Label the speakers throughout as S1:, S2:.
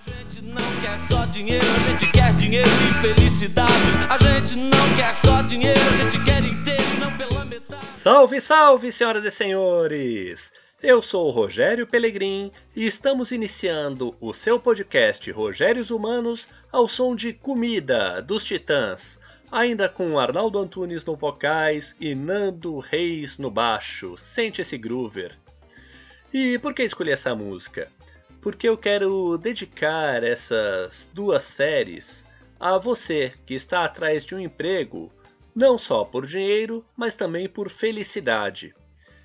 S1: A gente não quer só dinheiro, a gente quer dinheiro e felicidade. A gente não quer só dinheiro, a gente quer inteiro e não pela metade.
S2: Salve, salve, senhoras e senhores! Eu sou o Rogério Pelegrim e estamos iniciando o seu podcast Rogérios Humanos ao som de Comida dos Titãs, ainda com Arnaldo Antunes no vocais e Nando Reis no baixo. Sente esse groover. E por que escolhi essa música? Porque eu quero dedicar essas duas séries a você que está atrás de um emprego, não só por dinheiro, mas também por felicidade.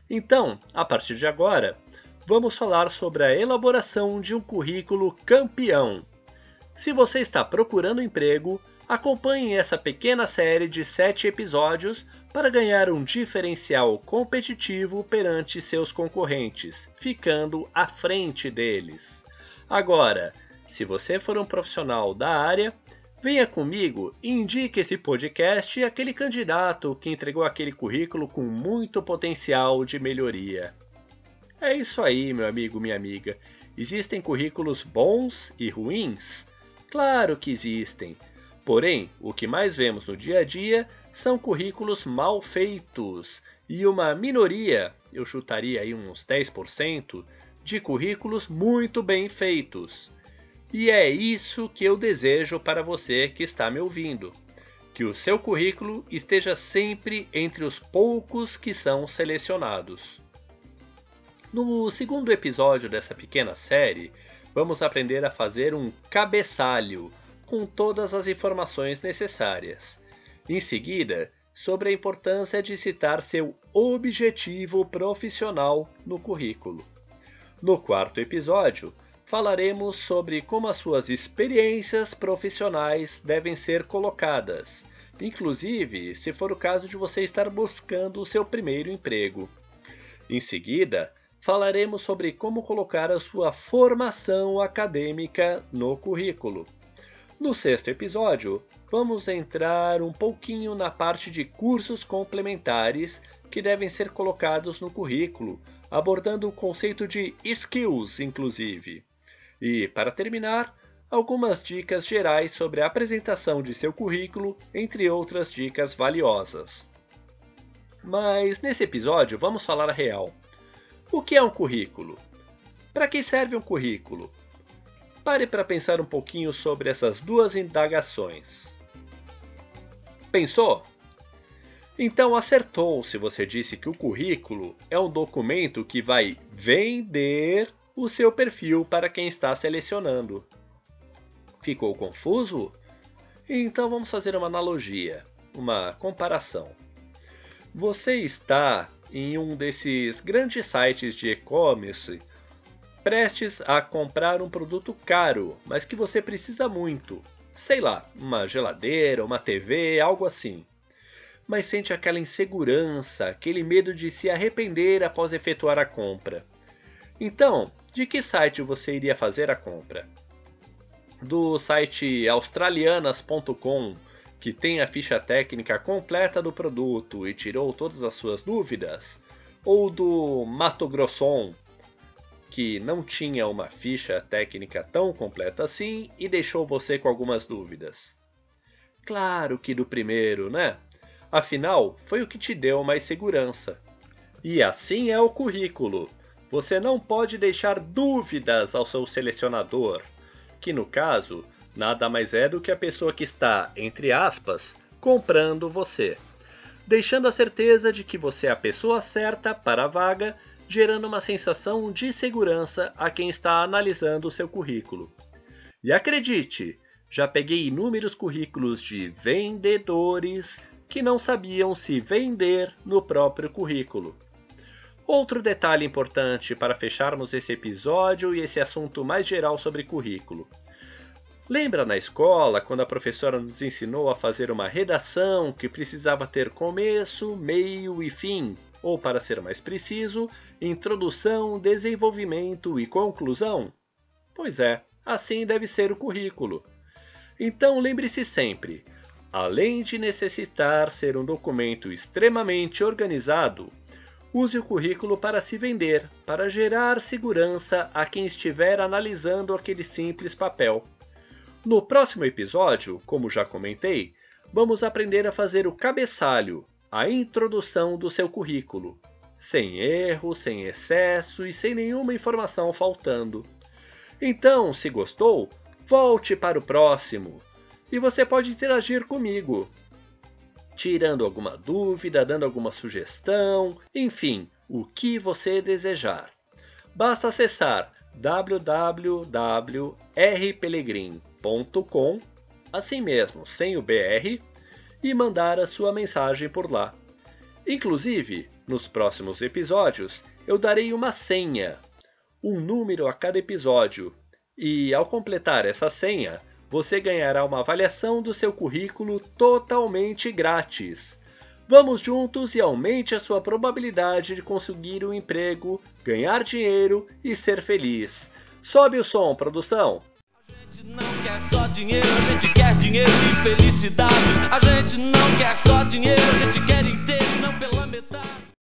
S2: Então, a partir de agora, vamos falar sobre a elaboração de um currículo campeão. Se você está procurando emprego, acompanhe essa pequena série de 7 episódios para ganhar um diferencial competitivo perante seus concorrentes, ficando à frente deles. Agora, se você for um profissional da área, venha comigo e indique esse podcast àquele candidato que entregou aquele currículo com muito potencial de melhoria. É isso aí, meu amigo, minha amiga. Existem currículos bons e ruins? Claro que existem. Porém, o que mais vemos no dia a dia são currículos mal feitos e uma minoria, eu chutaria aí uns 10%, de currículos muito bem feitos. E é isso que eu desejo para você que está me ouvindo. Que o seu currículo esteja sempre entre os poucos que são selecionados. No segundo episódio dessa pequena série, vamos aprender a fazer um cabeçalho com todas as informações necessárias. Em seguida, sobre a importância de citar seu objetivo profissional no currículo. No quarto episódio, falaremos sobre como as suas experiências profissionais devem ser colocadas, inclusive se for o caso de você estar buscando o seu primeiro emprego. Em seguida, falaremos sobre como colocar a sua formação acadêmica no currículo. No sexto episódio, vamos entrar um pouquinho na parte de cursos complementares que devem ser colocados no currículo, abordando o conceito de skills, inclusive. E, para terminar, algumas dicas gerais sobre a apresentação de seu currículo, entre outras dicas valiosas. Mas nesse episódio vamos falar a real. O que é um currículo? Para que serve um currículo? Pare para pensar um pouquinho sobre essas duas indagações. Pensou? Então acertou se você disse que o currículo é um documento que vai vender o seu perfil para quem está selecionando. Ficou confuso? Então vamos fazer uma analogia, uma comparação. Você está em um desses grandes sites de e-commerce prestes a comprar um produto caro, mas que você precisa muito. Sei lá, uma geladeira, uma TV, algo assim. Mas sente aquela insegurança, aquele medo de se arrepender após efetuar a compra. Então, de que site você iria fazer a compra? Do site australianas.com, que tem a ficha técnica completa do produto e tirou todas as suas dúvidas? Ou do Mato Grosson, que não tinha uma ficha técnica tão completa assim e deixou você com algumas dúvidas? Claro que do primeiro, né? Afinal, foi o que te deu mais segurança. E assim é o currículo. Você não pode deixar dúvidas ao seu selecionador, que no caso nada mais é do que a pessoa que está, entre aspas, comprando você, deixando a certeza de que você é a pessoa certa para a vaga gerando uma sensação de segurança a quem está analisando o seu currículo. E acredite, já peguei inúmeros currículos de vendedores que não sabiam se vender no próprio currículo. Outro detalhe importante para fecharmos esse episódio e esse assunto mais geral sobre currículo. Lembra na escola quando a professora nos ensinou a fazer uma redação que precisava ter começo, meio e fim? Ou, para ser mais preciso, introdução, desenvolvimento e conclusão? Pois é, assim deve ser o currículo. Então lembre-se sempre: além de necessitar ser um documento extremamente organizado, use o currículo para se vender, para gerar segurança a quem estiver analisando aquele simples papel. No próximo episódio, como já comentei, vamos aprender a fazer o cabeçalho, a introdução do seu currículo, sem erro, sem excesso e sem nenhuma informação faltando. Então, se gostou, volte para o próximo e você pode interagir comigo, tirando alguma dúvida, dando alguma sugestão, enfim, o que você desejar. Basta acessar www.rpelegrim.com, assim mesmo, sem o BR, e mandar a sua mensagem por lá. Inclusive, nos próximos episódios, eu darei uma senha, um número a cada episódio, e ao completar essa senha, você ganhará uma avaliação do seu currículo totalmente grátis. Vamos juntos e aumente a sua probabilidade de conseguir um emprego, ganhar dinheiro e ser feliz. Sobe o som, produção!
S1: gente não quer só dinheiro, a gente quer dinheiro e felicidade. A gente não quer só dinheiro, a gente quer inteiro não pela metade.